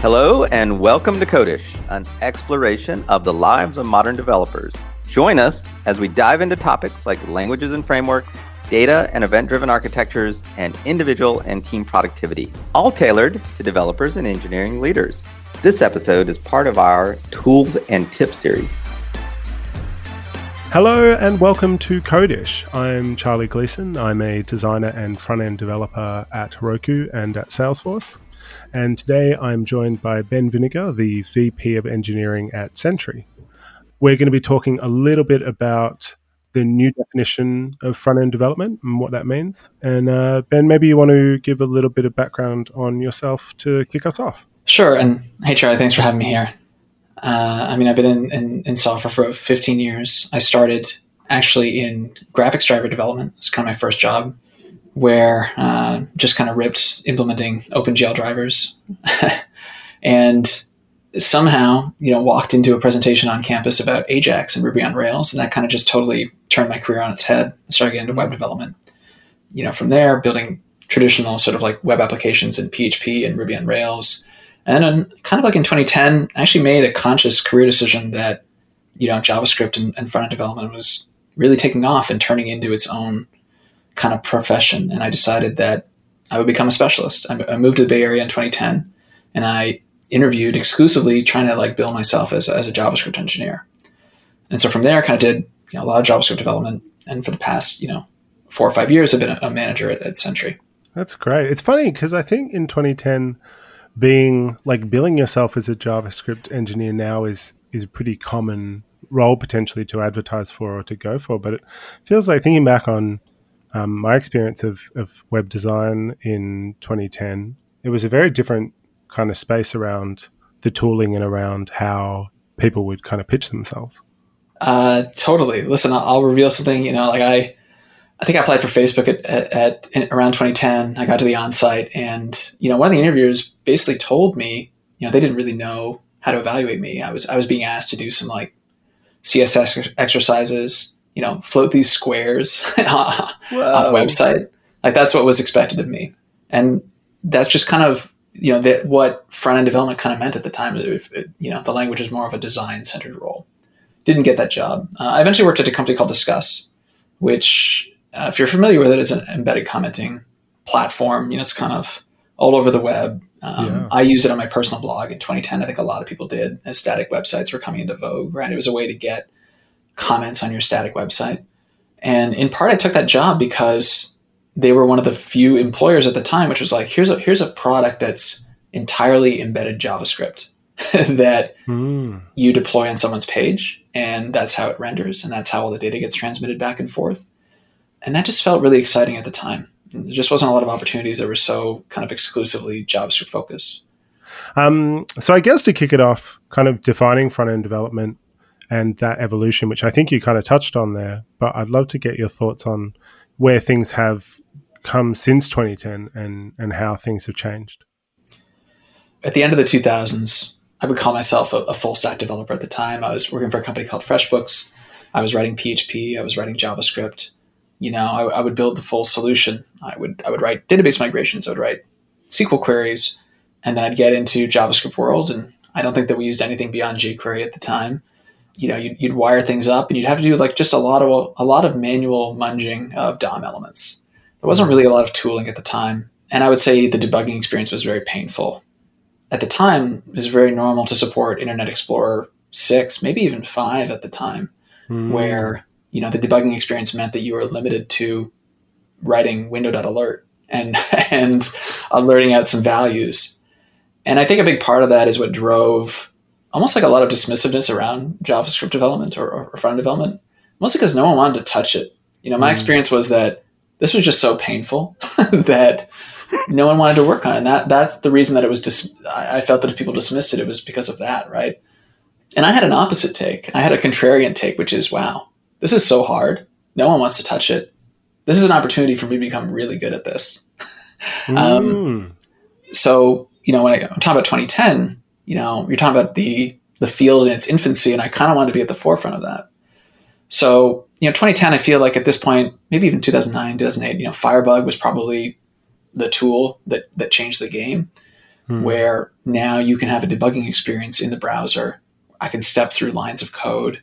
Hello, and welcome to Codish, an exploration of the lives of modern developers. Join us as we dive into topics like languages and frameworks, data and event driven architectures, and individual and team productivity, all tailored to developers and engineering leaders. This episode is part of our Tools and Tips series. Hello and welcome to Codish. I'm Charlie Gleason. I'm a designer and front end developer at Heroku and at Salesforce. And today I'm joined by Ben Vinegar, the VP of Engineering at Sentry. We're going to be talking a little bit about the new definition of front end development and what that means. And uh, Ben, maybe you want to give a little bit of background on yourself to kick us off. Sure. And hey, Charlie, thanks for having me here. Uh, I mean, I've been in, in, in, software for 15 years. I started actually in graphics driver development. It's kind of my first job where uh, just kind of ripped implementing OpenGL drivers, and somehow you know walked into a presentation on campus about Ajax and Ruby on Rails, and that kind of just totally turned my career on its head. I started getting into web development. You know, from there, building traditional sort of like web applications in PHP and Ruby on Rails. And then, kind of like in 2010, I actually made a conscious career decision that you know JavaScript and, and front end development was really taking off and turning into its own kind of profession. And I decided that I would become a specialist. I, moved to the Bay Area in 2010 and I interviewed exclusively trying to like build myself as, as a JavaScript engineer. And so from there, I kind of did you know, a lot of JavaScript development. And for the past, you know, four or five years, I've been a, a manager at, at Sentry. That's great. It's funny because I think in 2010, being like billing yourself as a JavaScript engineer now is is a pretty common role potentially to advertise for or to go for. But it feels like thinking back on um, my experience of, of web design in 2010, it was a very different kind of space around the tooling and around how people would kind of pitch themselves. Uh, totally. Listen, I'll, reveal something. You know, like I, I think I applied for Facebook at, at, at around 2010. I got to the on-site, and you know, one of the interviewers basically told me, you know, they didn't really know how to evaluate me. I was I was being asked to do some like CSS exercises you know, float these squares on a website. Like that's what was expected of me. And that's just kind of, you know, that what front end development kind of meant at the time. It, it, you know, the language is more of a design centered role. Didn't get that job. Uh, I eventually worked at a company called Disqus, which, uh, if you're familiar with it, is an embedded commenting platform. You know, it's kind of all over the web. Um, yeah. I use it on my personal blog in 2010. I think a lot of people did as static websites were coming into vogue, right? It was a way to get comments on your static website. And in part, I took that job because they were one of the few employers at the time, which was like, here's a here's a product that's entirely embedded JavaScript that mm. you deploy on someone's page, and that's how it renders, and that's how all the data gets transmitted back and forth. And that just felt really exciting at the time. There just wasn't a lot of opportunities that were so kind of exclusively JavaScript focused. Um, so I guess to kick it off, kind of defining front end development and that evolution, which I think you kind of touched on there. But I'd love to get your thoughts on where things have come since 2010 and, and how things have changed. At the end of the 2000s, I would call myself a, a full stack developer at the time. I was working for a company called FreshBooks. I was writing PHP. I was writing JavaScript. You know, I, I would build the full solution. I would I would write database migrations. I would write SQL queries, and then I'd get into JavaScript world. And I don't think that we used anything beyond jQuery at the time you know you'd, you'd, wire things up and you'd have to do like just a lot of a lot of manual munging of DOM elements. There wasn't really a lot of tooling at the time, and I would say the debugging experience was very painful. At the time, it was very normal to support Internet Explorer six, maybe even five at the time, mm. where you know the debugging experience meant that you were limited to writing window.alert and and alerting out some values. And I think a big part of that is what drove almost like a lot of dismissiveness around JavaScript development or, or front development, mostly because no one wanted to touch it. You know, my mm. experience was that this was just so painful that no one wanted to work on it. And that that's the reason that it was dis- I felt that if people dismissed it, it was because of that, right? And I had an opposite take. I had a contrarian take, which is, wow, this is so hard. No one wants to touch it. This is an opportunity for me to become really good at this. um, mm. So, you know, when I, I'm talking about 2010, you know, you're talking about the the field in its infancy, and I kind of wanted to be at the forefront of that. So, you know, 2010, I feel like at this point, maybe even 2009, 2008, you know, Firebug was probably the tool that that changed the game. mm. where now you can have a debugging experience in the browser. I can step through lines of code.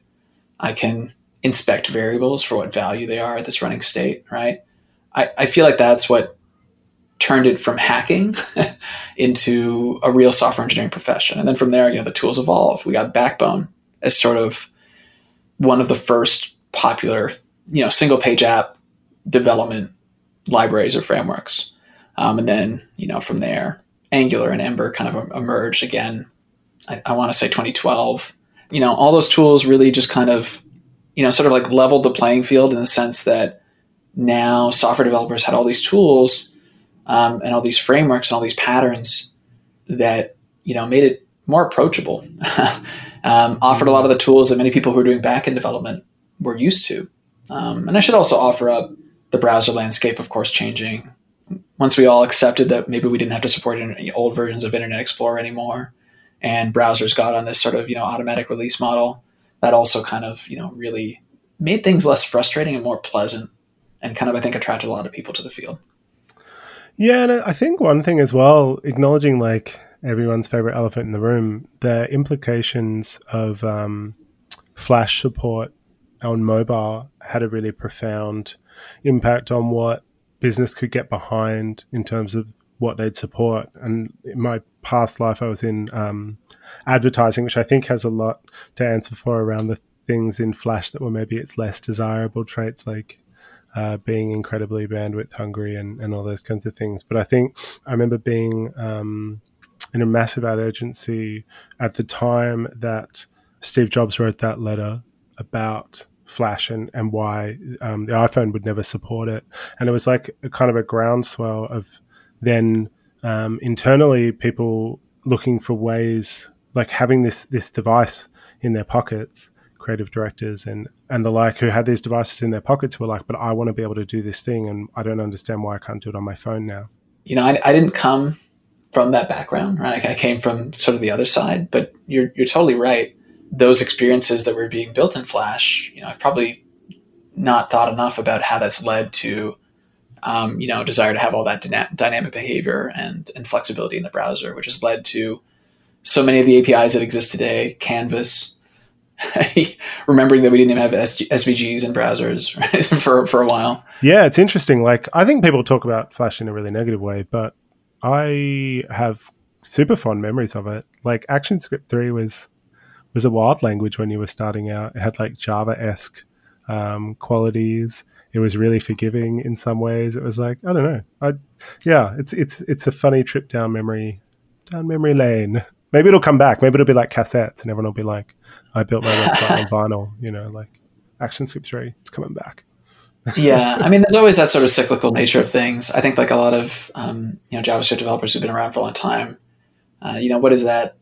I can inspect variables for what value they are at this running state, right? I, I feel like that's what turned it from hacking into a real software engineering profession. And then from there, you know, the tools evolve. We got Backbone as sort of one of the first popular, you know, single page app development libraries or frameworks. Um, and then, you know, from there, Angular and Ember kind of emerged again. I, I want to say 2012. You know, all those tools really just kind of, you know, sort of like leveled the playing field in the sense that now software developers had all these tools um, and all these frameworks and all these patterns that you know made it more approachable. um, offered a lot of the tools that many people who are doing backend development were used to. Um, and I should also offer up the browser landscape, of course, changing. Once we all accepted that maybe we didn't have to support any old versions of Internet Explorer anymore, and browsers got on this sort of you know automatic release model, that also kind of you know really made things less frustrating and more pleasant, and kind of I think attracted a lot of people to the field. Yeah, and I think one thing as well, acknowledging like everyone's favorite elephant in the room, the implications of um, Flash support on mobile had a really profound impact on what business could get behind in terms of what they'd support. And in my past life, I was in um, advertising, which I think has a lot to answer for around the things in Flash that were maybe its less desirable traits, like uh, being incredibly bandwidth hungry and, and all those kinds of things. But I think I remember being um, in a massive ad agency at the time that Steve Jobs wrote that letter about Flash and, and why um, the iPhone would never support it. And it was like a kind of a groundswell of then um, internally people looking for ways, like having this this device in their pockets creative directors and and the like who had these devices in their pockets were like, but I want to be able to do this thing, and I don't understand why I can't do it on my phone now. You know, I, I didn't come from that background, right? I came from sort of the other side, but you're you're totally right. Those experiences that were being built in Flash, you know, I've probably not thought enough about how that's led to, um, you know, desire to have all that dyna- dynamic behavior and and flexibility in the browser, which has led to so many of the APIs that exist today, Canvas, remembering that we didn't even have SVGs in browsers right, for for a while. Yeah, it's interesting. Like I think people talk about Flash in a really negative way, but I have super fond memories of it. Like ActionScript three was was a wild language when you were starting out. It had like Java esque um, qualities. It was really forgiving in some ways. It was like I don't know. I yeah, it's it's it's a funny trip down memory down memory lane. Maybe it'll come back. Maybe it'll be like cassettes, and everyone will be like, "I built my website on vinyl." You know, like ActionScript three, it's coming back. yeah, I mean, there's always that sort of cyclical nature of things. I think like a lot of um, you know JavaScript developers who've been around for a long time. Uh, you know, what is that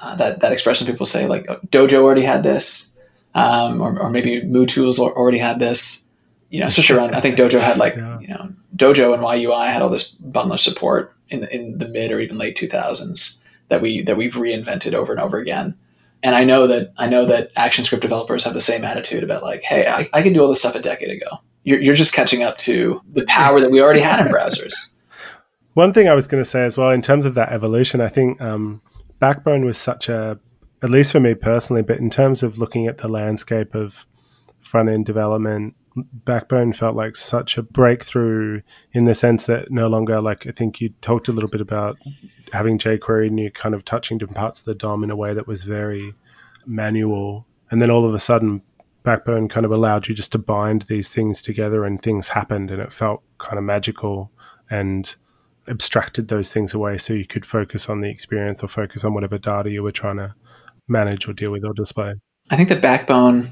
uh, that that expression people say like oh, Dojo already had this, um, or, or maybe MooTools already had this. You know, especially around I think Dojo had like yeah. you know Dojo and YUI had all this bundler support in the, in the mid or even late 2000s that we that we've reinvented over and over again. And I know that I know that ActionScript developers have the same attitude about like, hey, I, I can do all this stuff a decade ago. You're, you're just catching up to the power that we already had in browsers. One thing I was going to say as well, in terms of that evolution, I think um, Backbone was such a, at least for me personally, but in terms of looking at the landscape of front end development, Backbone felt like such a breakthrough in the sense that no longer, like I think you talked a little bit about having jQuery and you kind of touching different parts of the DOM in a way that was very manual. And then all of a sudden, Backbone kind of allowed you just to bind these things together and things happened and it felt kind of magical and abstracted those things away so you could focus on the experience or focus on whatever data you were trying to manage or deal with or display. I think the backbone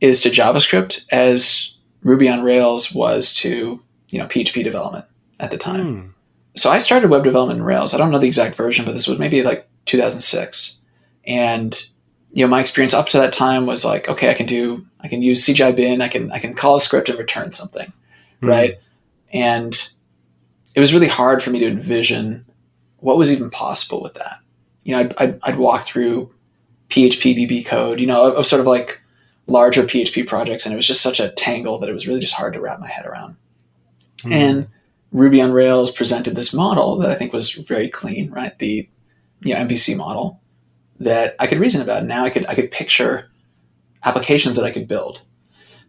is to JavaScript as Ruby on Rails was to, you know, PHP development at the time. Mm so I started web development in Rails. I don't know the exact version, but this was maybe like 2006. And you know, my experience up to that time was like, okay, I can do, I can use CGI bin, I can, I can call a script and return something, mm-hmm. right? And it was really hard for me to envision what was even possible with that. You know, I'd, I'd, I'd walk through phpBB code, you know, of sort of like larger PHP projects, and it was just such a tangle that it was really just hard to wrap my head around. Mm-hmm. And Ruby on Rails presented this model that I think was very clean, right? The you know MVC model that I could reason about. Now I could I could picture applications that I could build,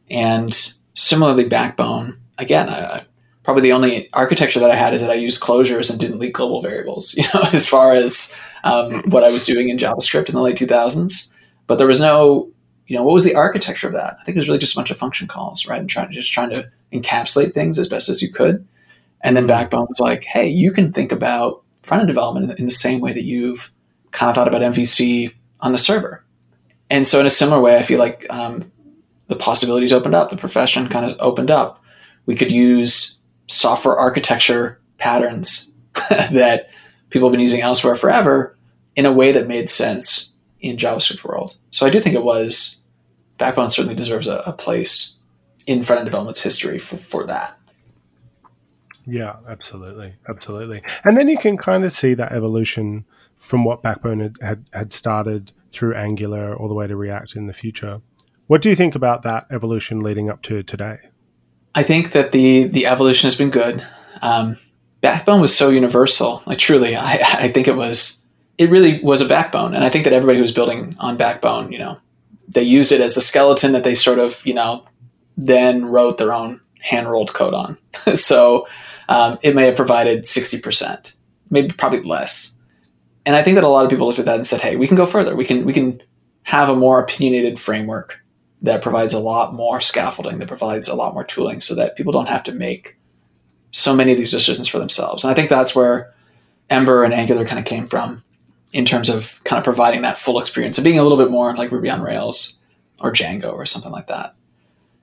and similarly, Backbone again. I, probably the only architecture that I had is that I used closures and didn't leak global variables. You know, as far as um, what I was doing in JavaScript in the late 2000s, but there was no you know, what was the architecture of that? I think it was really just a bunch of function calls, right? And trying just trying to encapsulate things as best as you could. And then Backbone was like, hey, you can think about front end development in the same way that you've kind of thought about MVC on the server. And so, in a similar way, I feel like um, the possibilities opened up, the profession kind of opened up. We could use software architecture patterns that people have been using elsewhere forever in a way that made sense in JavaScript world. So I do think it was Backbone certainly deserves a, a place in front end development's history for, for that. Yeah, absolutely, absolutely. And then you can kind of see that evolution from what Backbone had, had, had started through Angular all the way to React in the future. What do you think about that evolution leading up to today? I think that the the evolution has been good. Um, backbone was so universal. Like truly, I, I think it was it really was a backbone, and I think that everybody who was building on Backbone, you know, they used it as the skeleton that they sort of, you know, then wrote their own hand rolled code on. so um, it may have provided 60%, maybe probably less. And I think that a lot of people looked at that and said, hey, we can go further. We can, we can have a more opinionated framework that provides a lot more scaffolding, that provides a lot more tooling so that people don't have to make so many of these decisions for themselves. And I think that's where Ember and Angular kind of came from in terms of kind of providing that full experience and being a little bit more like Ruby on Rails or Django or something like that.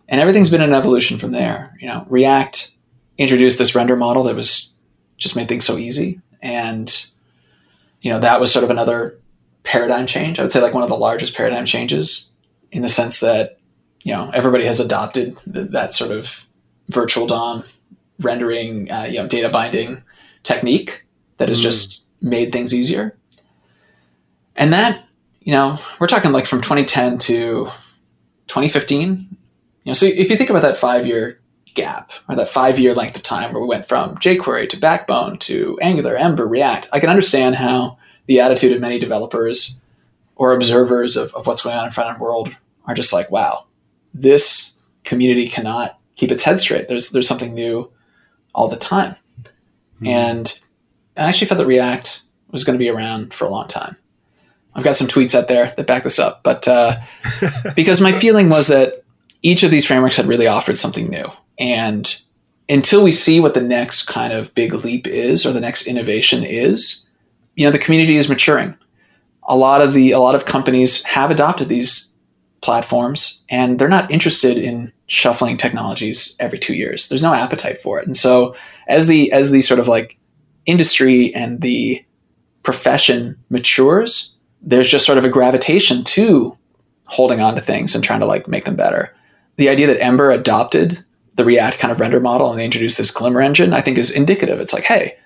And everything's been an evolution from there. You know, React introduced this render model that was just made things so easy. And, you know, that was sort of another paradigm change. I would say like one of the largest paradigm changes in the sense that, you know, everybody has adopted th- that sort of virtual DOM rendering, uh, you know, data binding technique that has mm. just made things easier. And that, you know, we're talking like from 2010 to 2015. You know, so if you think about that five year gap or that five year length of time where we went from jQuery to Backbone to Angular, Ember, React, I can understand how the attitude of many developers or observers of, of what's going on in front end world are just like, wow, this community cannot keep its head straight. There's there's something new all the time. Mm-hmm. And I actually felt that React was going to be around for a long time. I've got some tweets out there that back this up, but uh, because my feeling was that each of these frameworks had really offered something new, and until we see what the next kind of big leap is or the next innovation is, you know, the community is maturing. A lot of the a lot of companies have adopted these platforms, and they're not interested in shuffling technologies every two years. There's no appetite for it, and so as the as the sort of like industry and the profession matures, there's just sort of a gravitation to holding on to things and trying to like make them better. The idea that Ember adopted the React kind of render model and they introduced this Glimmer engine, I think is indicative. It's like, hey,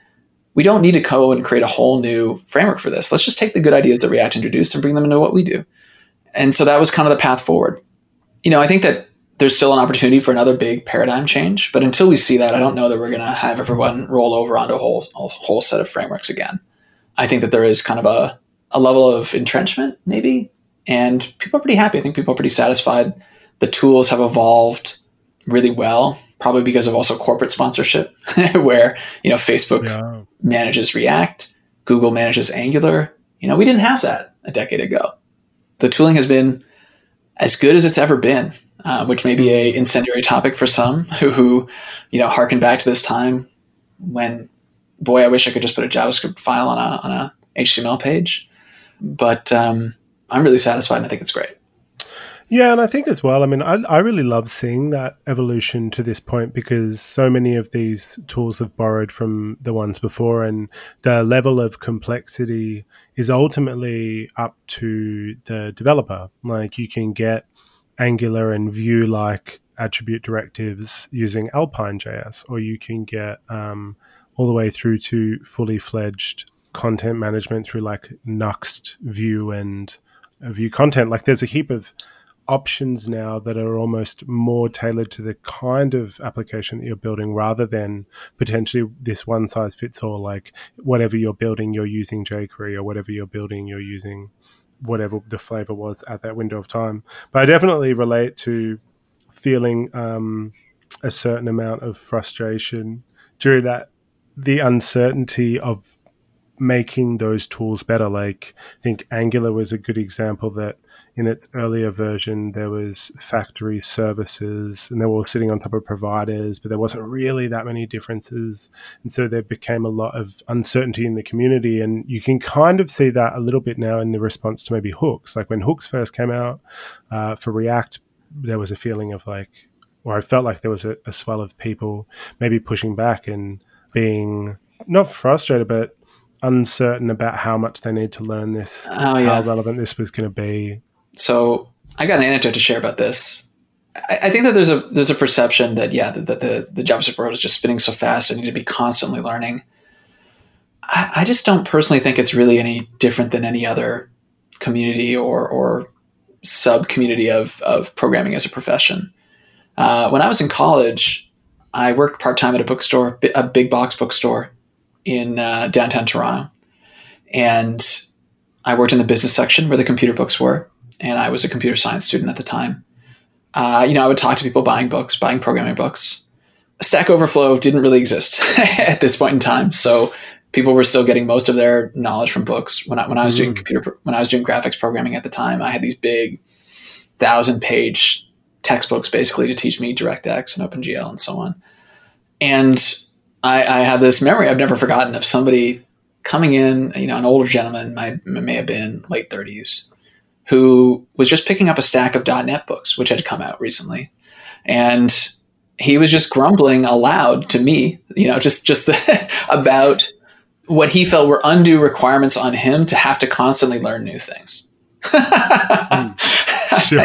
we don't need to code and create a whole new framework for this. Let's just take the good ideas that React introduced and bring them into what we do. And so that was kind of the path forward. You know, I think that there's still an opportunity for another big paradigm change, but until we see that, I don't know that we're going to have everyone roll over onto a whole a whole set of frameworks again. I think that there is kind of a a level of entrenchment, maybe. And people are pretty happy. I think people are pretty satisfied. The tools have evolved really well, probably because of also corporate sponsorship, where you know Facebook yeah. manages React, Google manages Angular. You know, we didn't have that a decade ago. The tooling has been as good as it's ever been, uh, which may be a incendiary topic for some who, who, you know, harken back to this time when, boy, I wish I could just put a JavaScript file on a on a HTML page but um, I'm really satisfied and I think it's great. Yeah, and I think as well, I mean, I, I really love seeing that evolution to this point because so many of these tools have borrowed from the ones before, and the level of complexity is ultimately up to the developer. Like, you can get Angular and Vue like attribute directives using Alpine JS, or you can get um, all the way through to fully fledged content management through like Nuxt Vue, and Vue content. Like there's a heap of options now that are almost more tailored to the kind of application that you're building rather than potentially this one size fits all like whatever you're building you're using jquery or whatever you're building you're using whatever the flavor was at that window of time but i definitely relate to feeling um, a certain amount of frustration during that the uncertainty of making those tools better. Like I think Angular was a good example that in its earlier version there was factory services and they were all sitting on top of providers, but there wasn't really that many differences. And so there became a lot of uncertainty in the community. And you can kind of see that a little bit now in the response to maybe hooks. Like when hooks first came out uh, for React, there was a feeling of like, or I felt like there was a, a swell of people maybe pushing back and being not frustrated, but uncertain about how much they need to learn this, oh, yeah. how relevant this was going to be. So I got an anecdote to share about this. I, I think that there's a there's a perception that yeah that, the the JavaScript world is just spinning so fast. I need to be constantly learning. I, I just don't personally think it's really any different than any other community or or sub community of of programming as a profession. Uh, when I was in college, I worked part time at a bookstore, a big box bookstore in uh, downtown Toronto, and I worked in the business section where the computer books were, and I was a computer science student at the time. Uh, you know, I would talk to people buying books, buying programming books. Stack Overflow didn't really exist at this point in time, so people were still getting most of their knowledge from books. When I, when I was mm. doing computer, when I was doing graphics programming at the time, I had these big thousand page textbooks basically to teach me DirectX and OpenGL and so on. And I, I had this memory I've never forgotten of somebody coming in, you know, an older gentleman, I may have been late 30s, who was just picking up a stack of .NET books, which had come out recently. And he was just grumbling aloud to me, you know, just, just the, about what he felt were undue requirements on him to have to constantly learn new things. mm, sure.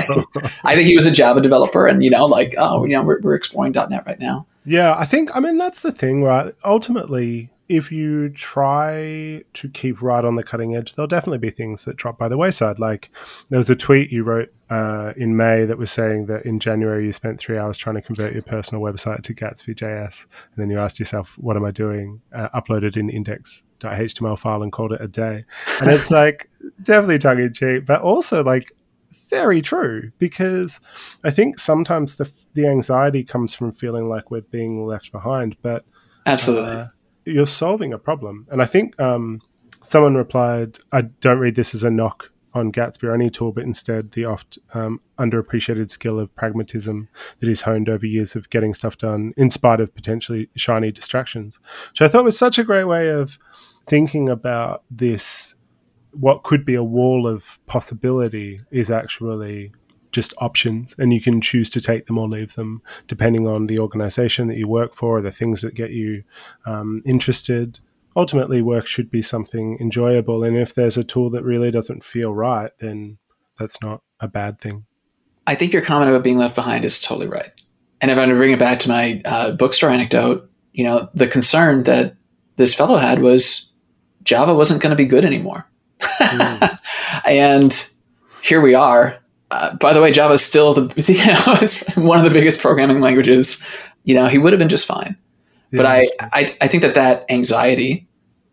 I think he was a Java developer and, you know, like, oh, you know, we're, we're exploring .NET right now. Yeah, I think, I mean, that's the thing, right? Ultimately, if you try to keep right on the cutting edge, there'll definitely be things that drop by the wayside. Like there was a tweet you wrote uh, in May that was saying that in January you spent three hours trying to convert your personal website to Gatsby.js, and then you asked yourself, "What am I doing?" Uh, uploaded an index.html file and called it a day. And it's like definitely tongue in cheek, but also like very true because I think sometimes the the anxiety comes from feeling like we're being left behind, but absolutely. Uh, you're solving a problem. And I think um, someone replied, I don't read this as a knock on Gatsby or any tool, but instead the oft um, underappreciated skill of pragmatism that is honed over years of getting stuff done in spite of potentially shiny distractions, which I thought was such a great way of thinking about this. What could be a wall of possibility is actually just options and you can choose to take them or leave them depending on the organization that you work for or the things that get you um, interested. Ultimately work should be something enjoyable and if there's a tool that really doesn't feel right then that's not a bad thing. I think your comment about being left behind is totally right. And if i'm to bring it back to my uh, bookstore anecdote you know the concern that this fellow had was java wasn't going to be good anymore mm. and here we are uh, by the way, Java is still the you know it's one of the biggest programming languages. You know, he would have been just fine. Yeah, but I, I I think that that anxiety,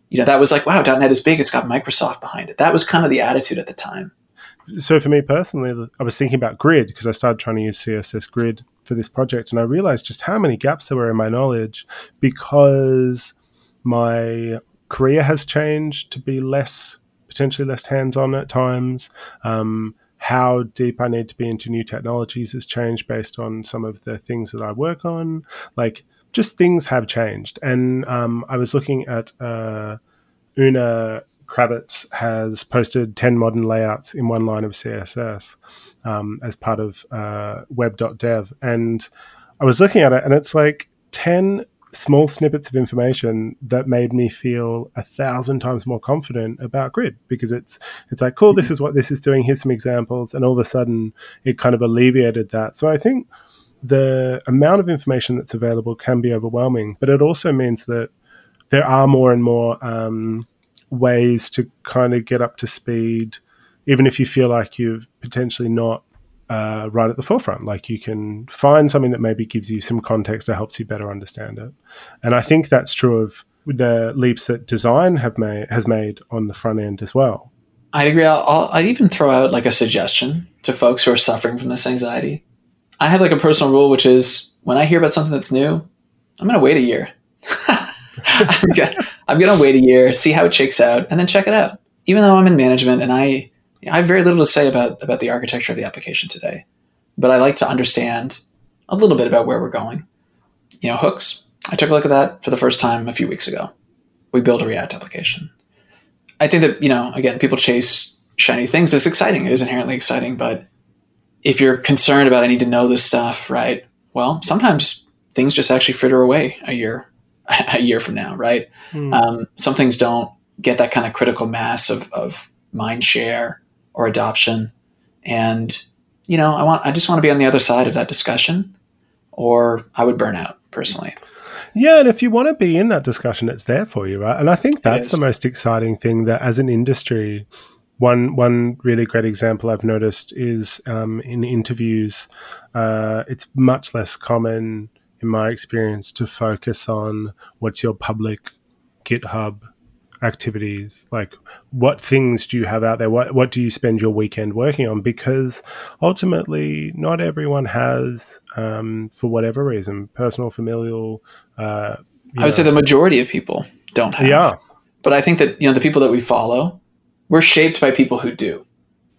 you know, that was like, wow, .NET is big. It's got Microsoft behind it. That was kind of the attitude at the time. So for me personally, I was thinking about Grid because I started trying to use CSS Grid for this project, and I realized just how many gaps there were in my knowledge because my career has changed to be less potentially less hands-on at times. Um, how deep I need to be into new technologies has changed based on some of the things that I work on. Like, just things have changed. And um, I was looking at uh, Una Kravets has posted 10 modern layouts in one line of CSS um, as part of uh, web.dev. And I was looking at it, and it's like 10 small snippets of information that made me feel a thousand times more confident about grid because it's it's like cool this mm-hmm. is what this is doing here's some examples and all of a sudden it kind of alleviated that so i think the amount of information that's available can be overwhelming but it also means that there are more and more um, ways to kind of get up to speed even if you feel like you've potentially not uh, right at the forefront. Like you can find something that maybe gives you some context or helps you better understand it. And I think that's true of the leaps that design have made has made on the front end as well. I'd agree. I'll, I'd even throw out like a suggestion to folks who are suffering from this anxiety. I have like a personal rule, which is when I hear about something that's new, I'm going to wait a year. I'm going to wait a year, see how it shakes out, and then check it out. Even though I'm in management and I, I have very little to say about, about the architecture of the application today, but I like to understand a little bit about where we're going. You know, hooks. I took a look at that for the first time a few weeks ago. We build a React application. I think that, you know, again, people chase shiny things. It's exciting. It is inherently exciting, but if you're concerned about I need to know this stuff, right? Well, sometimes things just actually fritter away a year, a year from now, right? Mm. Um, some things don't get that kind of critical mass of, of mind share or adoption. And, you know, I want, I just want to be on the other side of that discussion or I would burn out personally. Yeah, and if you want to be in that discussion, it's there for you, right? And I think that's the most exciting thing that as an industry, one one really great example I've noticed is um, in interviews. Uh, it's much less common, in my experience, to focus on what's your public GitHub activities? Like what things do you have out there? What what do you spend your weekend working on? Because ultimately not everyone has um, for whatever reason personal familial uh, i would know. say the majority of people don't have. Yeah. But i think that you know the people that we follow we're shaped by people who do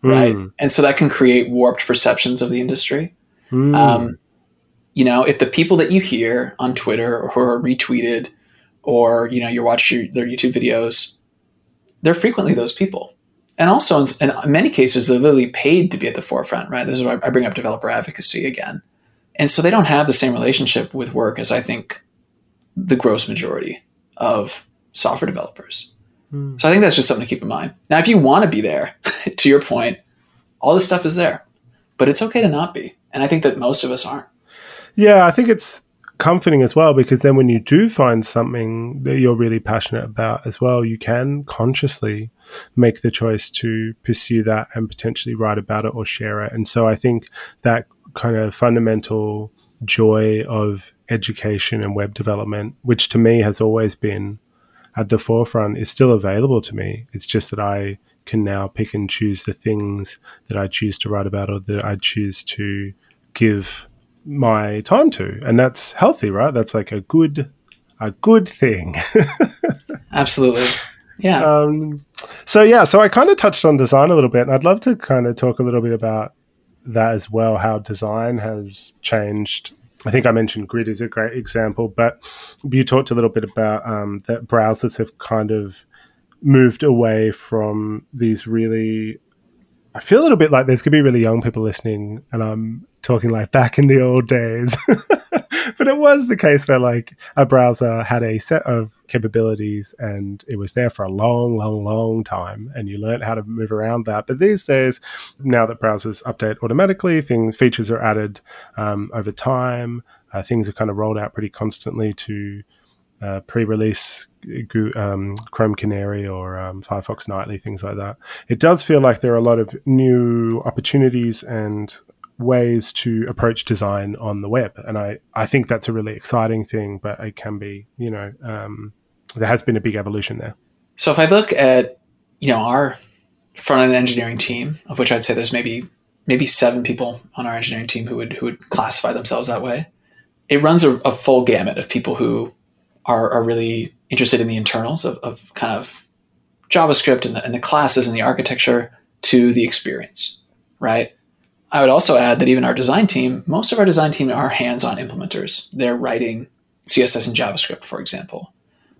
right? Mm. and so that can create warped perceptions of the industry. Mm. um, you know if the people that you hear on twitter or are retweeted or you know you watch your, their YouTube videos, they're frequently those people. And also, in, in, many cases, they're literally paid to be at the forefront, right? This is why I bring up developer advocacy again. And so they don't have the same relationship with work as I think the gross majority of software developers. Hmm. So I think that's just something to keep in mind. Now, if you want to be there, to your point, all this stuff is there, but it's okay to not be. And I think that most of us aren't. Yeah, I think it's comforting as well because then when you do find something that you're really passionate about as well, you can consciously make the choice to pursue that and potentially write about it or share it. And so I think that kind of fundamental joy of education and web development, which to me has always been at the forefront, is still available to me. It's just that I can now pick and choose the things that I choose to write about or that I choose to give my time to, and that's healthy, right? That's like a good a good thing. Absolutely. Yeah. Um, so yeah, so I kind of touched on design a little bit, and I'd love to kind of talk a little bit about that as well. How design has changed. I think I mentioned grid is a great example, but you talked a little bit about um, that browsers have kind of moved away from these really I feel a little bit like there's going to be really young people listening, and I'm talking like back in the old days. but it was the case where like a browser had a set of capabilities and it was there for a long, long, long time, and you learned how to move around that. But these days, now that browsers update automatically, things features are added um, over time. Uh, things are kind of rolled out pretty constantly to uh, pre-release um, Chrome Canary or um, Firefox Nightly, things like that. It does feel like there are a lot of new opportunities and ways to approach design on the web, and I, I think that's a really exciting thing. But it can be, you know, um, there has been a big evolution there. So if I look at you know our front end engineering team, of which I'd say there's maybe maybe seven people on our engineering team who would who would classify themselves that way. It runs a, a full gamut of people who are, are really interested in the internals of, of kind of JavaScript and the, and the classes and the architecture to the experience, right? I would also add that even our design team, most of our design team are hands-on implementers. They're writing CSS and JavaScript, for example.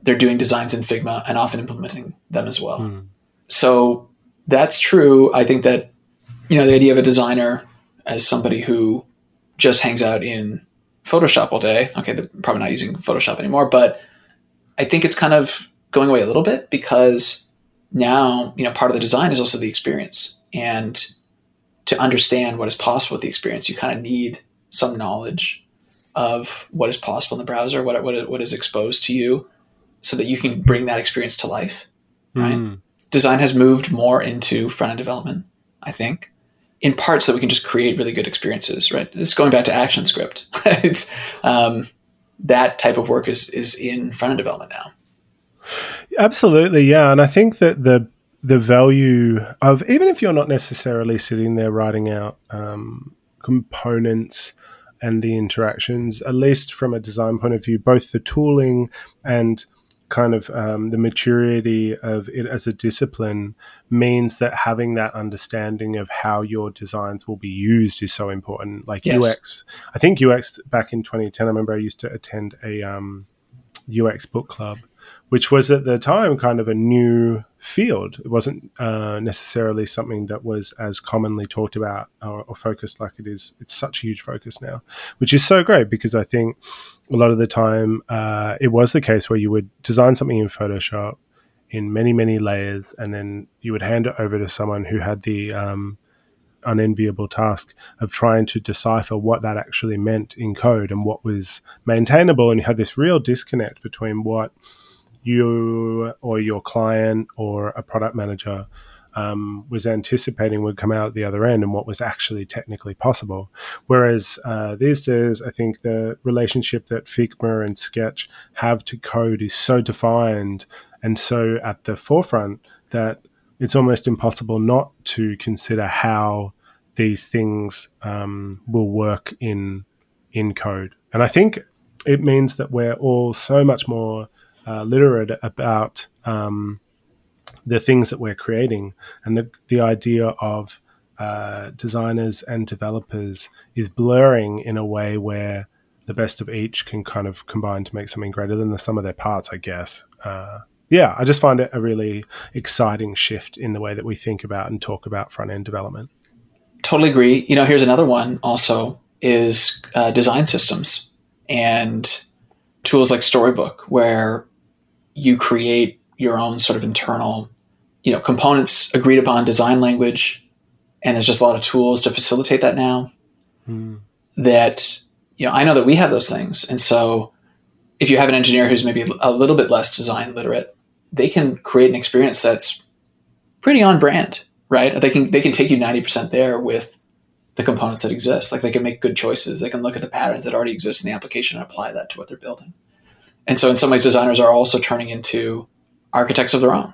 They're doing designs in Figma and often implementing them as well. Mm. So that's true. I think that you know the idea of a designer as somebody who just hangs out in Photoshop all day. Okay, they're probably not using Photoshop anymore, but I think it's kind of going away a little bit because now, you know, part of the design is also the experience. And to understand what is possible with the experience, you kind of need some knowledge of what is possible in the browser, what, what, what is exposed to you, so that you can bring that experience to life. Right. Mm. Design has moved more into front end development, I think in part so that we can just create really good experiences, right? This is going back to ActionScript. it's um, that type of work is is in front end development now. Absolutely, yeah, and I think that the the value of even if you're not necessarily sitting there writing out um, components and the interactions, at least from a design point of view, both the tooling and kind of um, the maturity of it as a discipline means that having that understanding of how your designs will be used is so important. Like yes. UX, I think UX back in 2010, I remember I used to attend a um, UX book club, which was at the time kind of a new field. It wasn't uh, necessarily something that was as commonly talked about or, or, focused like it is. It's such a huge focus now, which is so great because I think a lot of the time uh, it was the case where you would design something in Photoshop in many, many layers, and then you would hand it over to someone who had the um, unenviable task of trying to decipher what that actually meant in code and what was maintainable. And you had this real disconnect between what you or your client or a product manager um, was anticipating would come out at the other end and what was actually technically possible. Whereas uh, these days, I think the relationship that Figma and Sketch have to code is so defined and so at the forefront that it's almost impossible not to consider how these things um, will work in in code. And I think it means that we're all so much more uh, literate about um, the things that we're creating and the, the idea of uh, designers and developers is blurring in a way where the best of each can kind of combine to make something greater than the sum of their parts, I guess. Uh, yeah, I just find it a really exciting shift in the way that we think about and talk about front end development. Totally agree. You know, here's another one also is uh, design systems and tools like Storybook, where you create your own sort of internal, you know, components agreed upon design language, and there's just a lot of tools to facilitate that now. Mm. That you know, I know that we have those things, and so if you have an engineer who's maybe a little bit less design literate, they can create an experience that's pretty on brand, right? They can they can take you ninety percent there with the components that exist. Like they can make good choices. They can look at the patterns that already exist in the application and apply that to what they're building. And so in some ways, designers are also turning into architects of their own.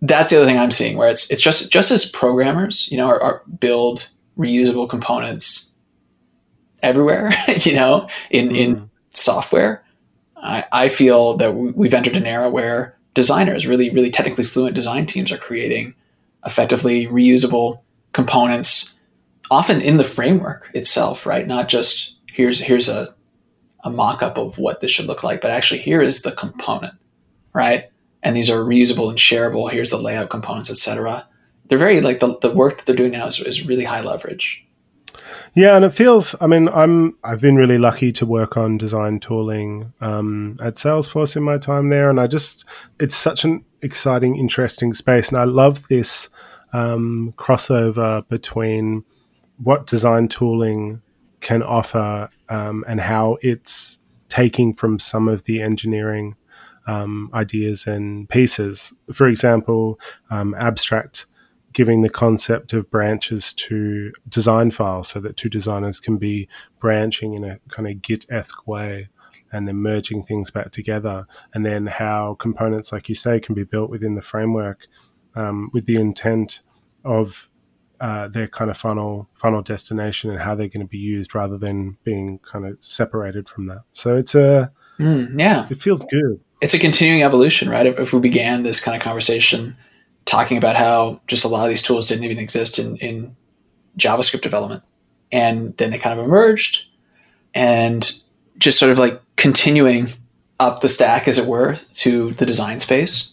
That's the other thing I'm seeing where it's it's just just as programmers, you know, are, are build reusable components everywhere, you know, in mm. in mm-hmm. software. I, I feel that we've entered an era where designers, really really technically fluent design teams, are creating effectively reusable components, often in the framework itself, right? Not just here's here's a a mock-up of what this should look like, but actually here is the component, right? And these are reusable and shareable. Here's the layout components, etc. They're very like the, the work that they're doing now is, is really high leverage. Yeah, and it feels. I mean, I'm I've been really lucky to work on design tooling um, at Salesforce in my time there, and I just it's such an exciting, interesting space, and I love this um, crossover between what design tooling can offer um, and how it's taking from some of the engineering um, ideas and pieces. For example, um, abstract giving the concept of branches to design files so that two designers can be branching in a kind of Git esque way and then merging things back together. And then how components, like you say, can be built within the framework um, with the intent of uh, their kind of final final destination and how they're going to be used rather than being kind of separated from that. So it's a mm, yeah, it feels good. It's a continuing evolution, right? If, if, we began this kind of conversation talking about how just a lot of these tools didn't even exist in, in JavaScript development, and then they kind of emerged, and just sort of like continuing up the stack, as it were, to the design space,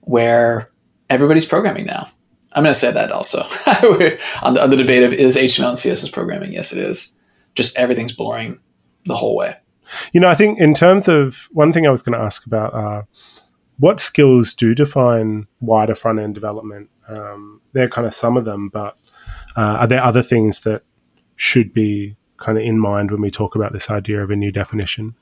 where everybody's programming now I'm going to say that also on, the, on the debate of is HTML and CSS programming? Yes, it is. Just everything's boring the whole way. You know, I think in terms of one thing I was going to ask about uh, what skills do define wider front end development? Um, they're kind of some of them, but uh, are there other things that should be kind of in mind when we talk about this idea of a new definition?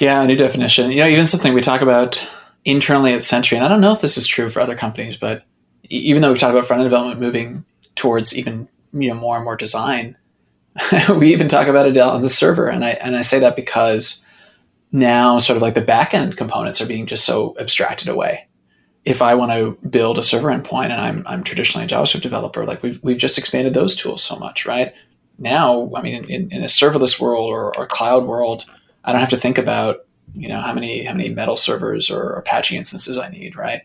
Yeah, a new definition. You know, even something we talk about internally at Sentry, and I don't know if this is true for other companies, but even though we've talked about front end development moving towards even you know more and more design, we even talk about it on the server, and I and I say that because now sort of like the backend components are being just so abstracted away. If I want to build a server endpoint and I'm, I'm traditionally a JavaScript developer, like we've, we've just expanded those tools so much, right? Now, I mean, in, in a serverless world or, or cloud world, I don't have to think about, you know, how many, how many metal servers or Apache instances I need, right?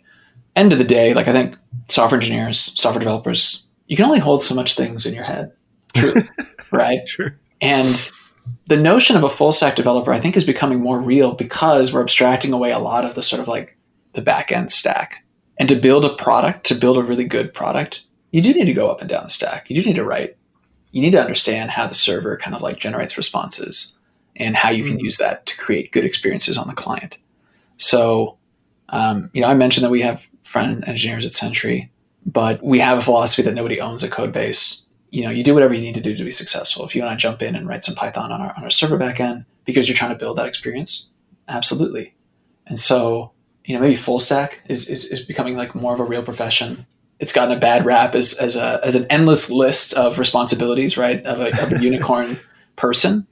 End of the day, like I think software engineers, software developers, you can only hold so much things in your head. True. right? True. And the notion of a full stack developer, I think, is becoming more real because we're abstracting away a lot of the sort of like the back end stack. And to build a product, to build a really good product, you do need to go up and down the stack. You do need to write. You need to understand how the server kind of like generates responses and how you can mm-hmm. use that to create good experiences on the client. So, um, you know, I mentioned that we have front end engineers at Sentry, but we have a philosophy that nobody owns a code base you know, you do whatever you need to do to be successful. If you want to jump in and write some Python on our, on our server backend because you're trying to build that experience, absolutely. And so, you know, maybe full stack is, is, is becoming like more of a real profession. It's gotten a bad rap as, as a, as an endless list of responsibilities, right? Of a, of a unicorn person.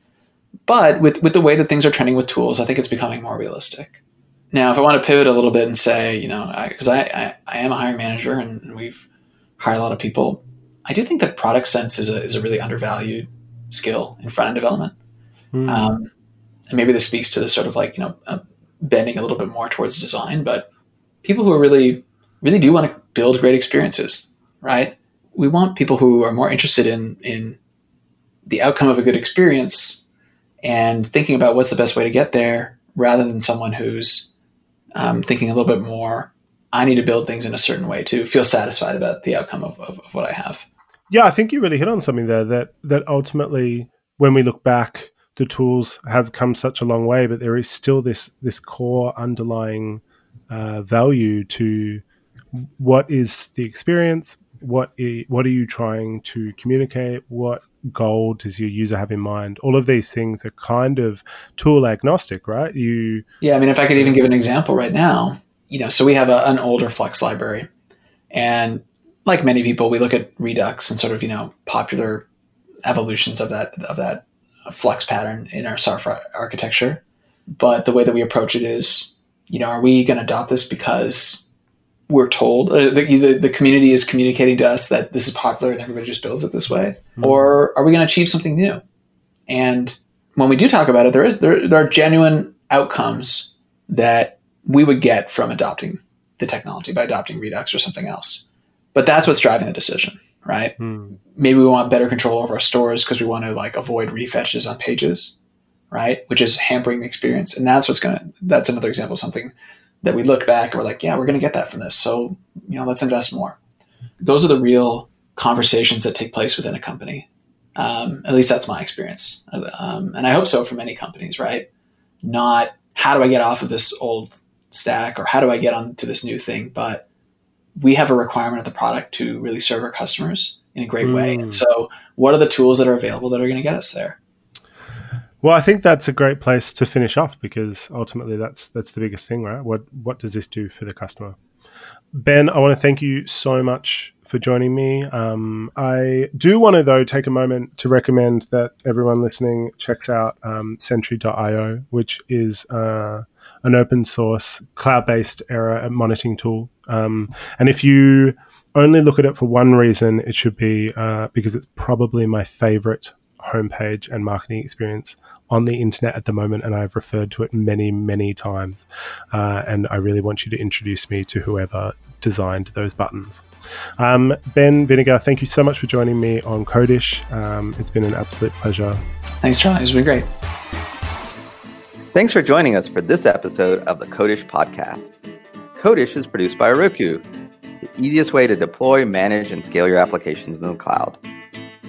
But with, with the way that things are trending with tools, I think it's becoming more realistic. Now, if I want to pivot a little bit and say, you know, because I, I, I, I am a hiring manager and we've hired a lot of people, I do think that product sense is a, is a really undervalued skill in front end development. Mm. Um, and maybe this speaks to the sort of like, you know, uh, bending a little bit more towards design, but people who are really, really do want to build great experiences, right? We want people who are more interested in, in the outcome of a good experience and thinking about what's the best way to get there rather than someone who's um, thinking a little bit more I need to build things in a certain way to feel satisfied about the outcome of, of, of what I have. Yeah, I think you really hit on something there that that ultimately when we look back the tools have come such a long way but there is still this this core underlying uh, value to what is the experience what is, what are you trying to communicate? What goal does your user have in mind? All of these things are kind of tool agnostic right? You yeah i mean if i could even give an example right now you know so we have a, an older Flux library and like many people, we look at Redux and sort of you know popular evolutions of that of that Flux pattern in our software architecture. But the way that we approach it is, you know, are we going to adopt this because we're told uh, the, the, the, community is communicating to us that this is popular and everybody just builds it this way, mm-hmm. or are we going to achieve something new? And when we do talk about it, there is there, there are genuine outcomes that we would get from adopting the technology by adopting Redux or something else. But that's what's driving the decision, right? Hmm. Maybe we want better control over our stores because we want to like avoid refetches on pages, right? Which is hampering the experience. And that's what's gonna that's another example of something that we look back and we're like, yeah, we're gonna get that from this. So, you know, let's invest more. Those are the real conversations that take place within a company. Um, at least that's my experience. Um, and I hope so for many companies, right? Not how do I get off of this old stack or how do I get onto this new thing, but we have a requirement of the product to really serve our customers in a great mm. way. And hmm. so, what are the tools that are available that are going to get us there? Well, I think that's a great place to finish off because ultimately that's that's the biggest thing, right? What what does this do for the customer? Ben, I want to thank you so much for joining me. Um, I do want to though take a moment to recommend that everyone listening checks out um, Sentry.io, which is uh, an open source cloud based error monitoring tool. Um, and if you only look at it for one reason, it should be uh, because it's probably my favorite homepage and marketing experience on the internet at the moment, and I've referred to it many, many times. Uh, and I really want you to introduce me to whoever designed those buttons. Um, ben Vinegar, thank you so much for joining me on Codish. Um, it's been an absolute pleasure. Thanks, Charlie. It's been great. Thanks for joining us for this episode of the Codish podcast. Codish is produced by Heroku, the easiest way to deploy, manage, and scale your applications in the cloud.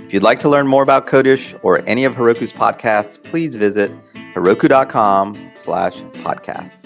If you'd like to learn more about Codish or any of Heroku's podcasts, please visit heroku.com slash podcasts.